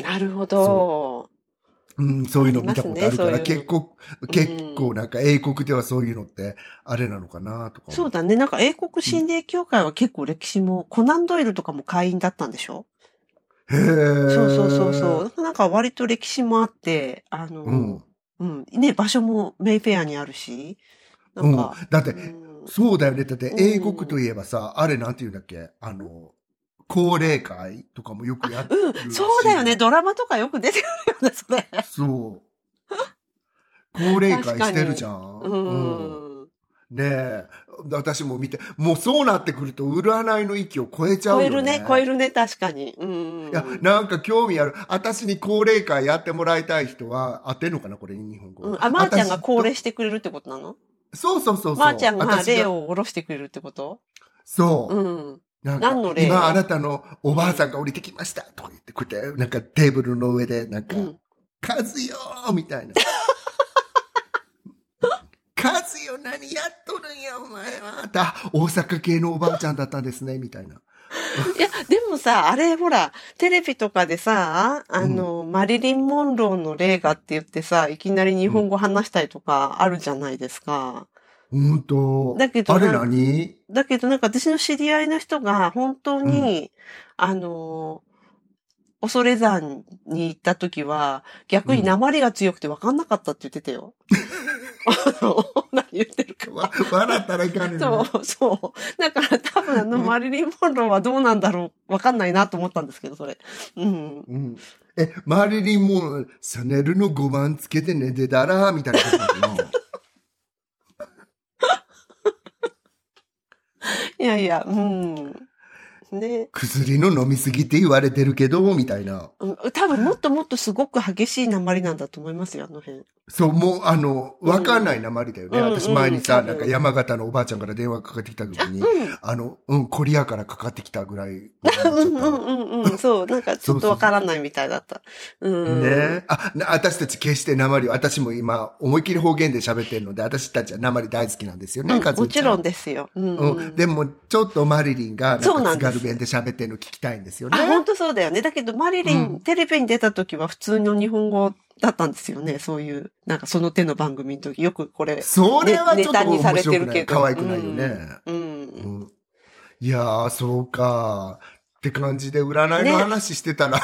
なるほど。うん、そういうの見たことあるから、ね結構、結構なんか英国ではそういうのって、あれなのかな、とか。そうだね。なんか英国心霊協会は結構歴史も、コナンドイルとかも会員だったんでしょ？へえ。そうそうそうそう。なんか割と歴史もあって、あの、うん。うん。ね、場所もメイフェアにあるし、なうんんか、。だって、うんそうだよね。だって、英国といえばさ、あれなんて言うんだっけ？あの、高齢会とかもよくやってるうん、そうだよね。ドラマとかよく出てくるよね、それ。そう。高齢会してるじゃん。ううんん。ねえ。私も見て、もうそうなってくると、占いの域を超えちゃうよね。超えるね、超えるね、確かに。うん。いや、なんか興味ある。私に高齢会やってもらいたい人は、合ってんのかなこれ、日本語。うん、あ、まー、ちゃんが高齢私してくれるってことなの？そうそうそうそう。まー、ちゃんが私霊を下ろしてくれるってこと？そう。うん。なんか何の霊今あなたのおばあさんが降りてきましたとか言って、こうやって、なんかテーブルの上で、なんか、うん。カズよーみたいな。よ何やっとるんや、お前は。あ、大阪系のおばあちゃんだったんですね、みたいな。いや、でもさ、あれほら、テレビとかでさ、あの、マリリン・モンローの霊がって言ってさ、いきなり日本語話したりとかあるじゃないですか。本当だけどあれな何？だけどなんか私の知り合いの人が本当に、あの、恐山に行った時は、逆に鉛が強くて分かんなかったって言ってたよ。あの、何言ってるか。わ笑ったらいかんねそう、そう。だから多分あの、マリリン・モンローはどうなんだろう、わかんないなと思ったんですけど、それ。うん。うん。え、マリリンも、シャネルの5番つけて寝てたら、みたいなことかな。<laughs> いやいや、うん。ね。薬の飲みすぎって言われてるけど、みたいな。うん多分もっともっとすごく激しい鉛なんだと思いますよ、あの辺。そう、もう、あの、わかんない鉛だよね。うん私前にさ、うんなんか山形のおばあちゃんから電話かかってきた時に、あの、うん、コリアからかかってきたぐらい。うんうんうんうん。<laughs> そう、なんかちょっとわからないみたいだった。うん。ねあ、な私たち決して鉛を、私も今、思いっきり方言で喋ってるので、私たちは鉛大好きなんですよね、うんもちろんで。ですよ。うんううんん。でも、ちょっとマリリンが、なんか津そうなんです軽弁で喋ってるの聞きたいんですよね。あ、本当そうだよね。だけど、マリリン、うんテレビに出た時は普通の日本語だったんですよね。そういう、なんかその手の番組の時、よくこれ。それはちょっとネタにさ可愛くないよね。うん。うんいやー、そうか。って感じで占いの話してたら、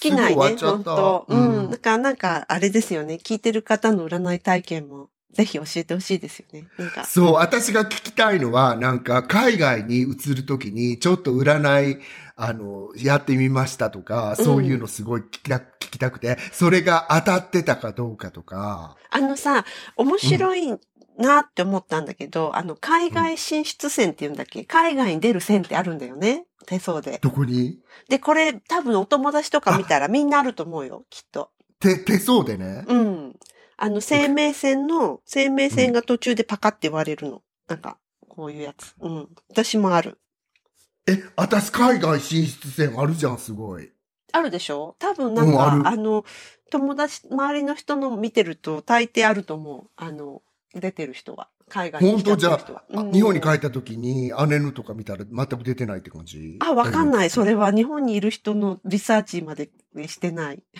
尽きないね、本当ううんん。だからなんか、あれですよね。聞いてる方の占い体験も、ぜひ教えてほしいですよね。なんか。そう、私が聞きたいのは、なんか、海外に移るときに、ちょっと占い、あの、やってみましたとか、そういうのすごい聞きた聞きたくて、それが当たってたかどうかとか、あのさ、面白いなって思ったんだけど、あの、海外進出線っていうんだっけ？海外に出る線ってあるんだよね？手相で。どこに？で、これ多分お友達とか見たらみんなあると思うよ、きっと。手、手相でね。うん。あの、生命線の、生命線が途中でパカって割れるの。なんか、こういうやつ。うん。私もある。え、私海外進出戦あるじゃん、すごい。あるでしょ？多分なんか、うんあるあの、友達、周りの人の見てると大抵あると思う。あの、出てる人は。海外に本当？じゃ。あ、うん日本に帰った時に姉のとか見たら全く出てないって感じ？あ、わかんい。ない。それは日本にいる人のリサーチまでしてない。<laughs>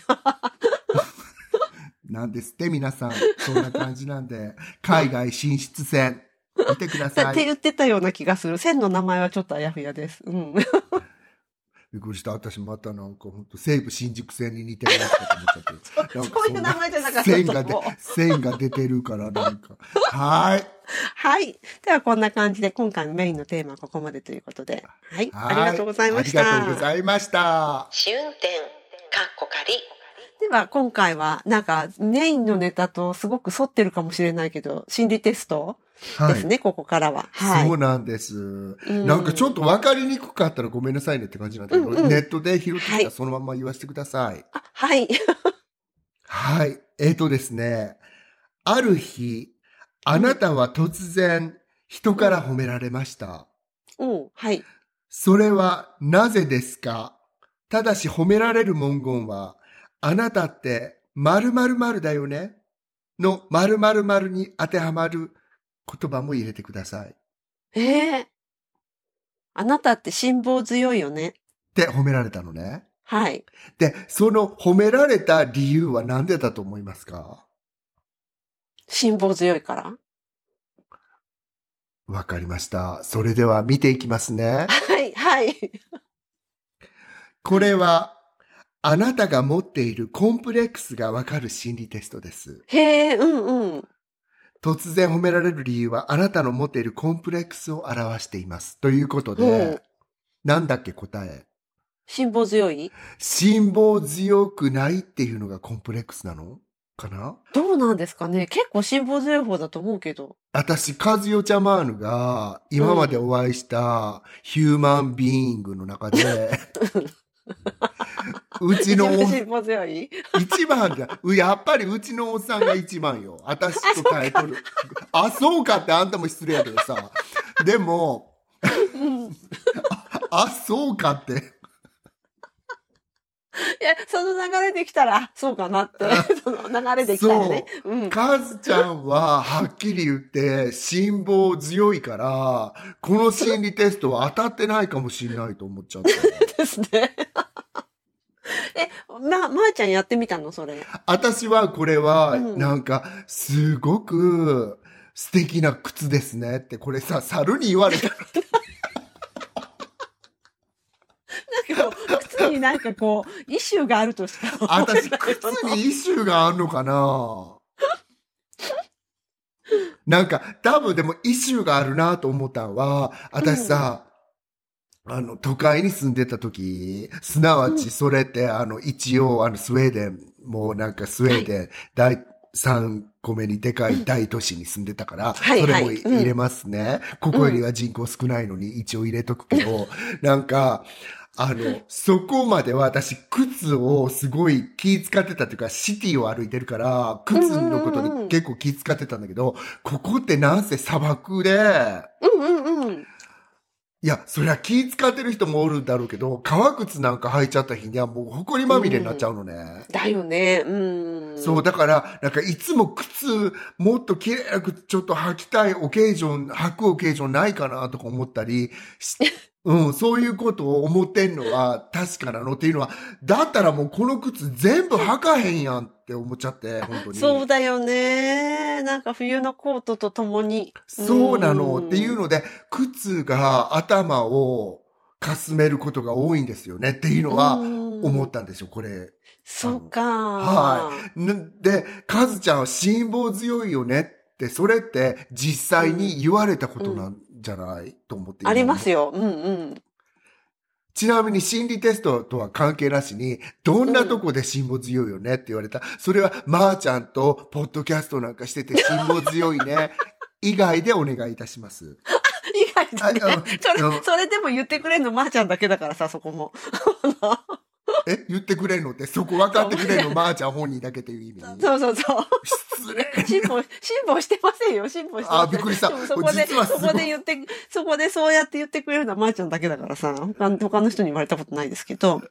なんですって、皆さん。そんな感じなんで、海外進出戦、見てくだださい。って言ってたような気がする。線の名前はちょっとあやふやです。うん。びっくりした。私またなんか本当西武新宿線に似てるなって思っちゃって。<laughs> そういう名前じゃなかった線が線が出てるからなんか。はい。はい。ではこんな感じで今回のメインのテーマはここまでということで。はい。はいありがとうございました。ありがとうございました。試運転、かっこ仮。では今回はなんかメインのネタとすごく沿ってるかもしれないけど、心理テストはい。ですね、ここからは。はい。そうなんです。んなんかちょっと分かりにくかったらごめんなさいねって感じなんだけど、うんうんネットで拾ってきたはいらそのまま言わせてください。あはい。はい。えっ、とですね。ある日、あなたは突然人から褒められました。うん、はい。それはなぜですか？ただし褒められる文言は、あなたって〇〇〇だよね？の〇〇〇に当てはまる言葉も入れてください。っええあなたって辛抱強いよね？て褒められたのね。はい。で、その褒められた理由は何でだと思いますか？辛抱強いから？わかりました。それでは見ていきますね。はい、はい。これは、あなたが持っているコンプレックスがわかる心理テストです。へえ、うんうん。突然褒められる理由はあなたの持っているコンプレックスを表しています。ということで、うんなんだっけ答え？辛抱強い？辛抱強くないっていうのがコンプレックスなの？かな？どうなんですかね結構辛抱強い方だと思うけど。私、カズヨチャマーヌが今までお会いしたヒューマンビーイングの中で、うち <laughs> のおめちゃめちゃ辛抱強い？一番だ。うやっぱりうちのおっさんが一番よ。私とタイトル。あ、そうかってあんたも失礼やけどさ。でも、うん。あ、そうかって。<laughs> いや、その流れできたら、あそうかなって。<laughs> その流れできたらね。うん。カズちゃんは、はっきり言って、辛抱強いから、この心理テストは当たってないかもしれないと思っちゃった。<laughs> ですね。え、ま、まー、ちゃんやってみたの？それ。私はこれは、うんなんか、すごく素敵な靴ですねって、これさ、猿に言われた。なんかこう、靴になんかこう、イシューがあるとしか思えない私、靴にイシューがあるのかな？なんか、多分でもイシューがあるなと思ったのは、私さ、あの、都会に住んでた時、すなわちそれって、あの、一応、あの、スウェーデン、もうなんかスウェーデン、第3個目にでかい大都市に住んでたから、はいそれもはいうん。入れますね。ここよりは人口少ないのに一応入れとくけど、<laughs> なんか、あの、<laughs> そこまでは私、靴をすごい気使ってたっていうか、シティを歩いてるから、靴のことに結構気使ってたんだけど、ここってなんせ砂漠で、うんうんうん。いや、そりゃ気使ってる人もおるんだろうけど、革靴なんか履いちゃった日にはもう埃まみれになっちゃうのね。だよね。うん。そう、だから、なんかいつも靴、もっと綺麗な靴ちょっと履きたいオケージョン、履くオケージョンないかなとか思ったりし、うん、そういうことを思ってんのは確かなのっていうのは、だったらもうこの靴全部履かへんやんって思っちゃって、本当に。そうだよね。なんか冬のコートとともに。そうなのうんっていうので、靴が頭をかすめることが多いんですよねっていうのは思思ったんですよ、これ。そうか。はんで、カズちゃんは辛抱強いよねって、それって実際に言われたことなんじゃない、と思って。ありますよ。うんうん。ちなみに心理テストとは関係なしに、どんなとこで辛抱強いよねって言われた。それは、まーちゃんとポッドキャストなんかしてて辛抱強いね。<laughs> 以外でお願いいたします。意外とねそあれ、それでも言ってくれんのまーちゃんだけだからさ、そこも。<laughs> え言ってくれんのって、そこ分かってくれんのまーちゃん本人だけっていう意味そうそうそう。失礼。辛抱、辛抱してませんよ、辛抱して。あびっくりしたそこで、そこで言って、そこでそうやって言ってくれるのはまーちゃんだけだからさ、他の他の人に言われたことないですけど、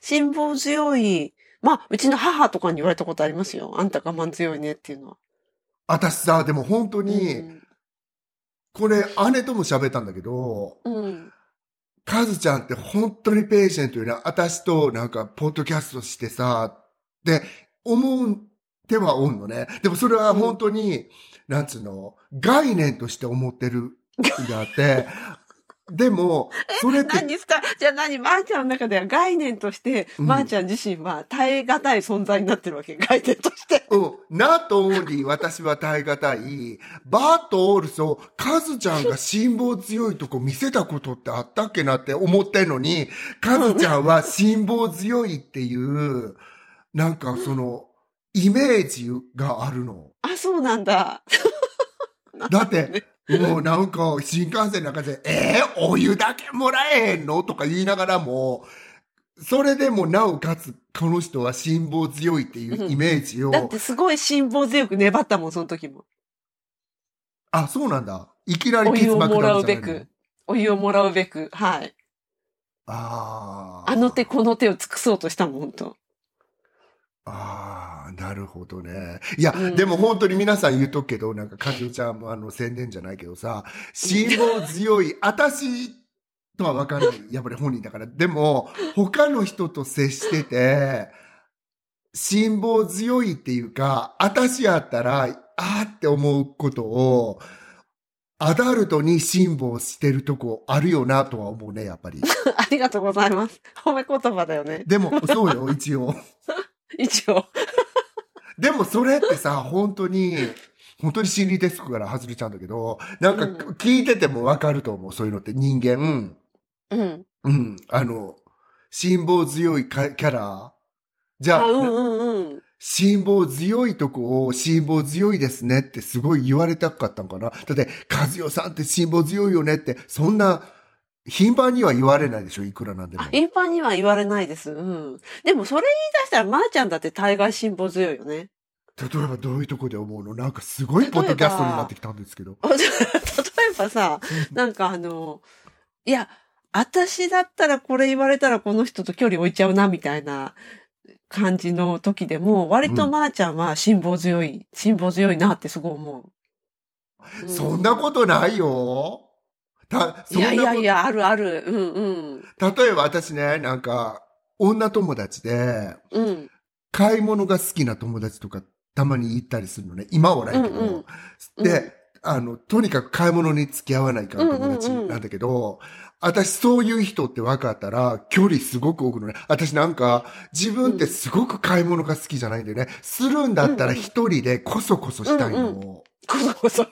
辛抱強い、まあ、うちの母とかに言われたことありますよ。あんた我慢強いねっていうのは。私さ、でも本当に、うんこれ姉とも喋ったんだけど、うん。カズちゃんって本当にペーシェントよね。私となんか、ポッドキャストしてさ、って思うてはおんのね。でもそれは本当に、なんつうの、概念として思ってるんであって、<laughs> でも、それって、何ですか？じゃあ何？まーちゃんの中では概念として、うんまーちゃん自身は耐え難い存在になってるわけ。概念として。うん、not only 私は耐え難い、but also カズちゃんが辛抱強いとこ見せたことってあったっけなって思ってんのに、カズちゃんは辛抱強いっていう、なんかその、イメージがあるの。あ、そうなんだ。だって、もうなんか新幹線の中で、えー、お湯だけもらえへんの？とか言いながらも、それでもなおかつ、この人は辛抱強いっていうイメージを、だってすごい辛抱強く粘ったもん、その時も。あ、そうなんだ。いきなりお湯をもらうべく。お湯をもらうべく。はい。ああ。あの手この手を尽くそうとしたもん、本当ああ、なるほどね。いや、うんでも本当に皆さん言うとくけど、なんか、かずちゃんもあの、宣伝じゃないけどさ、辛抱強い、私とは分かんない。<laughs> やっぱり本人だから。でも、他の人と接してて、辛抱強いっていうか、私やったら、あーって思うことを、アダルトに辛抱してるとこあるよなとは思うね、やっぱり。<laughs> ありがとうございます。褒め言葉だよね。でも、そうよ、一応。<laughs> 一応。でもそれってさ、本当に、本当に心理テストから外れちゃうんだけど、なんかうん聞いててもわかると思う、そういうのって人間、うん。うん、あの、辛抱強いかキャラじゃあ、あ、うんうんうん。辛抱強いとこを辛抱強いですねってすごい言われたかったんかな。だって、和代さんって辛抱強いよねって、そんな、頻繁には言われないでしょ、いくらなんでもあ。一般には言われないです。うん。でもそれ言い出したら、まーちゃんだって大概辛抱強いよね。例えばどういうとこで思うの？なんかすごいポッドキャストになってきたんですけど。<laughs> 例えばさ、なんかあの、いや、私だったらこれ言われたらこの人と距離置いちゃうな、みたいな感じの時でも、割とまーちゃんは辛抱強い、辛抱強いなってすごい思う。うそんなことないよ。た、そいんなことやいやいや、あるある。うんうん。例えば私ね、なんか、女友達で、うん。買い物が好きな友達とかたまに行ったりするのね。今はないけど。うんうんうんで、あの、とにかく買い物に付き合わないから友達なんだけど、私そういう人って分かったら距離すごく置くのね。私なんか自分ってすごく買い物が好きじゃないんだよね。するんだったら一人でこそこそしたいの。うんこそこそ。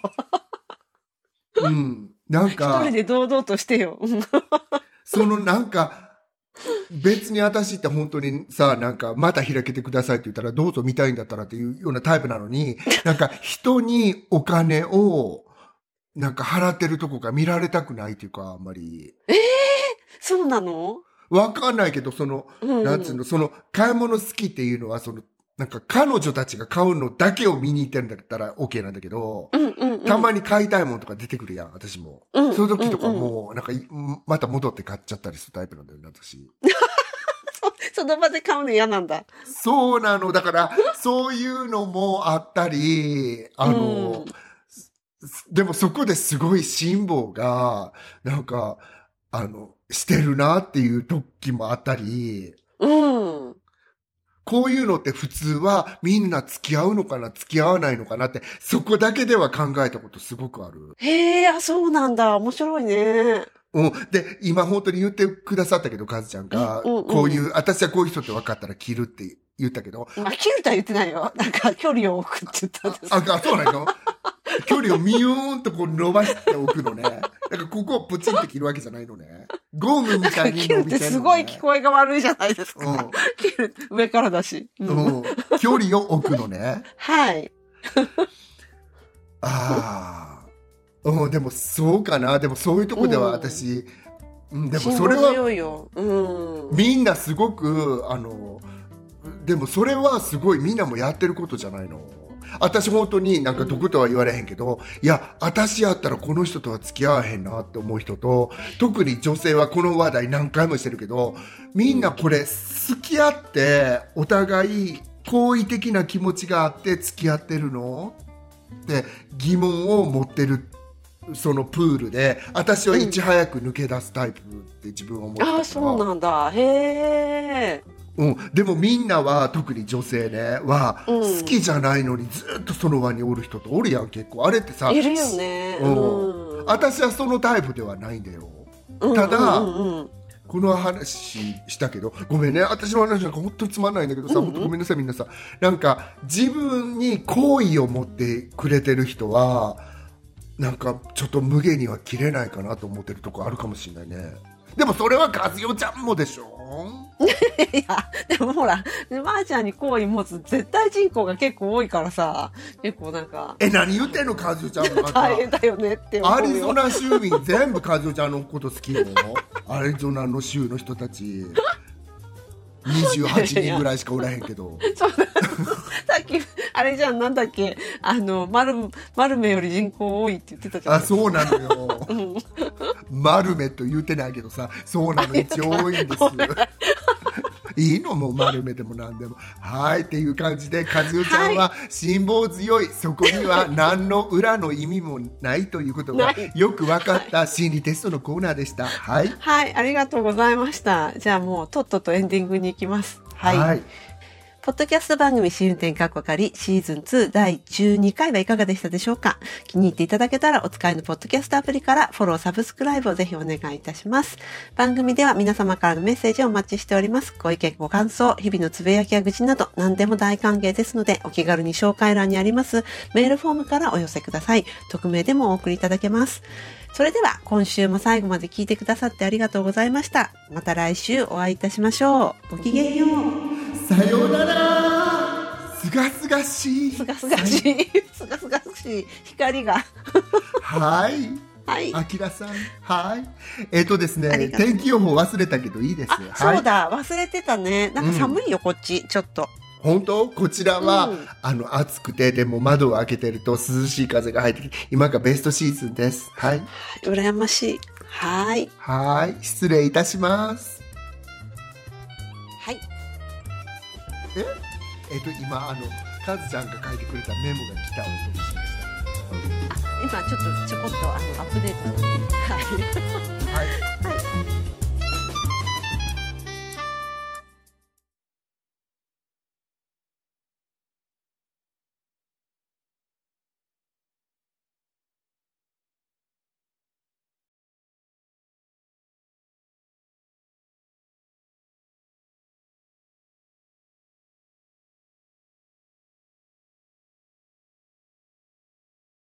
うん。なん一か人、で堂々としてよ。う <laughs> んそのなんか、別に私って本当にさ、なんか、また開けてくださいって言ったら、どうぞ見たいんだったらっていうようなタイプなのに、<laughs> なんか人にお金を、なんか払ってるとこが見られたくないっていうか、あんまり。そうなの？わかんないけど、その、うんなんつうの、その、買い物好きっていうのは、その、なんか彼女たちが買うのだけを見に行ってるんだったら OK なんだけど、うんうんうん。たまに買いたいものとか出てくるやん、私も。うんそういう時とかもう、なんかい、また戻って買っちゃったりするタイプなんだよね、私。<laughs> その場で買うの嫌なんだ。そうなの。だから、そういうのもあったり、あの、でもそこですごい辛抱が、なんか、あの、してるなっていう時もあったり、うん。うん。こういうのって普通はみんな付き合うのかな付き合わないのかなって、そこだけでは考えたことすごくある。へえ、あ、そうなんだ。面白いね。うん。で、今本当に言ってくださったけど、カズちゃんが、うんうんうんこういう、私はこういう人って分かったら切るって言ったけど、まあ、切るとは言ってないよ。なんか、距離を置くって言ったんです。あ、あそうなの距離をミューンとこう伸ばしておくのね。なんかここをプチンって切るわけじゃないのね。ゴムみたいに切るって伸びてるの、ね。すごい聞こえが悪いじゃないですか。うん切る、上からだし。うんうん。距離を置くのね。はい。ああ。うん、でもそうかな。でもそういうとこではうん私、うん、でもそれは。みんなすごく、あの、でもそれはすごいみんなもやってることじゃないの。私本当になんか得とは言われへんけど、いや、私やったらこの人とは付き合わへんなって思う人と、特に女性はこの話題何回もしてるけど、みんなこれ好き合ってお互い好意的な気持ちがあって付き合ってるの？って疑問を持ってるそのプールで、私はいち早く抜け出すタイプって自分は思ってたからああ、そうなんだ。へえ。うん、でもみんなは特に女性ねは、うん。好きじゃないのにずっとその場におる人とおるやん結構。あれってさいるよね。うん。うん。私はそのタイプではないんだよ。うん。ただうんうんうん。この話したけどごめんね。私の話なんか本当につまんないんだけどさ、うんうん。本当ごめんなさいみん。なさなんか自分に好意を持ってくれてる人はなんかちょっと無限には切れないかなと思ってるとこあるかもしれないね。でもそれは和代ちゃんもでしょ <laughs> いや、でもほら、まーちゃんに好意持つ絶対人口が結構多いからさ、結構なんか、え何言ってんの和代ちゃんもまた大変だよねって。アリゾナ州民全部和代ちゃんのこと好きよ <laughs> アリゾナの州の人たち。28人ぐらいしかおらへんけど。<laughs> そうさっき、<laughs> あれじゃん、なんだっけ、あの、マル、マルメより人口多いって言ってたじゃん。あそうなのよ。うん。丸めと言うてないけどさそうなの一応多いんです。<laughs> いいのも丸めでも何でも。はいっていう感じで和代ちゃんは辛抱強い。そこには何の裏の意味もないということがよく分かった心理テストのコーナーでした。はい。はい、ありがとうございました。じゃあもう、とっととエンディングに行きます。はい。はいポッドキャスト番組試運転かっこかりシーズン2第12回はいかがでしたでしょうか？気に入っていただけたらお使いのポッドキャストアプリからフォロー、サブスクライブをぜひお願いいたします。番組では皆様からのメッセージをお待ちしております。ご意見、ご感想、日々のつぶやきや愚痴など何でも大歓迎ですのでお気軽に紹介欄にありますメールフォームからお寄せください。匿名でもお送りいただけます。それでは今週も最後まで聞いてくださってありがとうございました。また来週お会いいたしましょう。ごきげんよう。さようならすがすがしいすがすがしい。すがすがしい。光が。はいはい。あきらさんはいえっ、とですね天気予報忘れたけどいいですあ、はいそうだ。忘れてたね。なんか寒いよ、こっち。ちょっと。本当？こちらは、うんあの暑くてでも窓を開けてると涼しい風が入ってきて今がベストシーズンですはい羨ましい。はい。はい失礼いたしますえ？えっと今あのかずちゃんが書いてくれたメモが来た音がしました今ちょっとちょこっとあのアップデート。はい、はい、はい。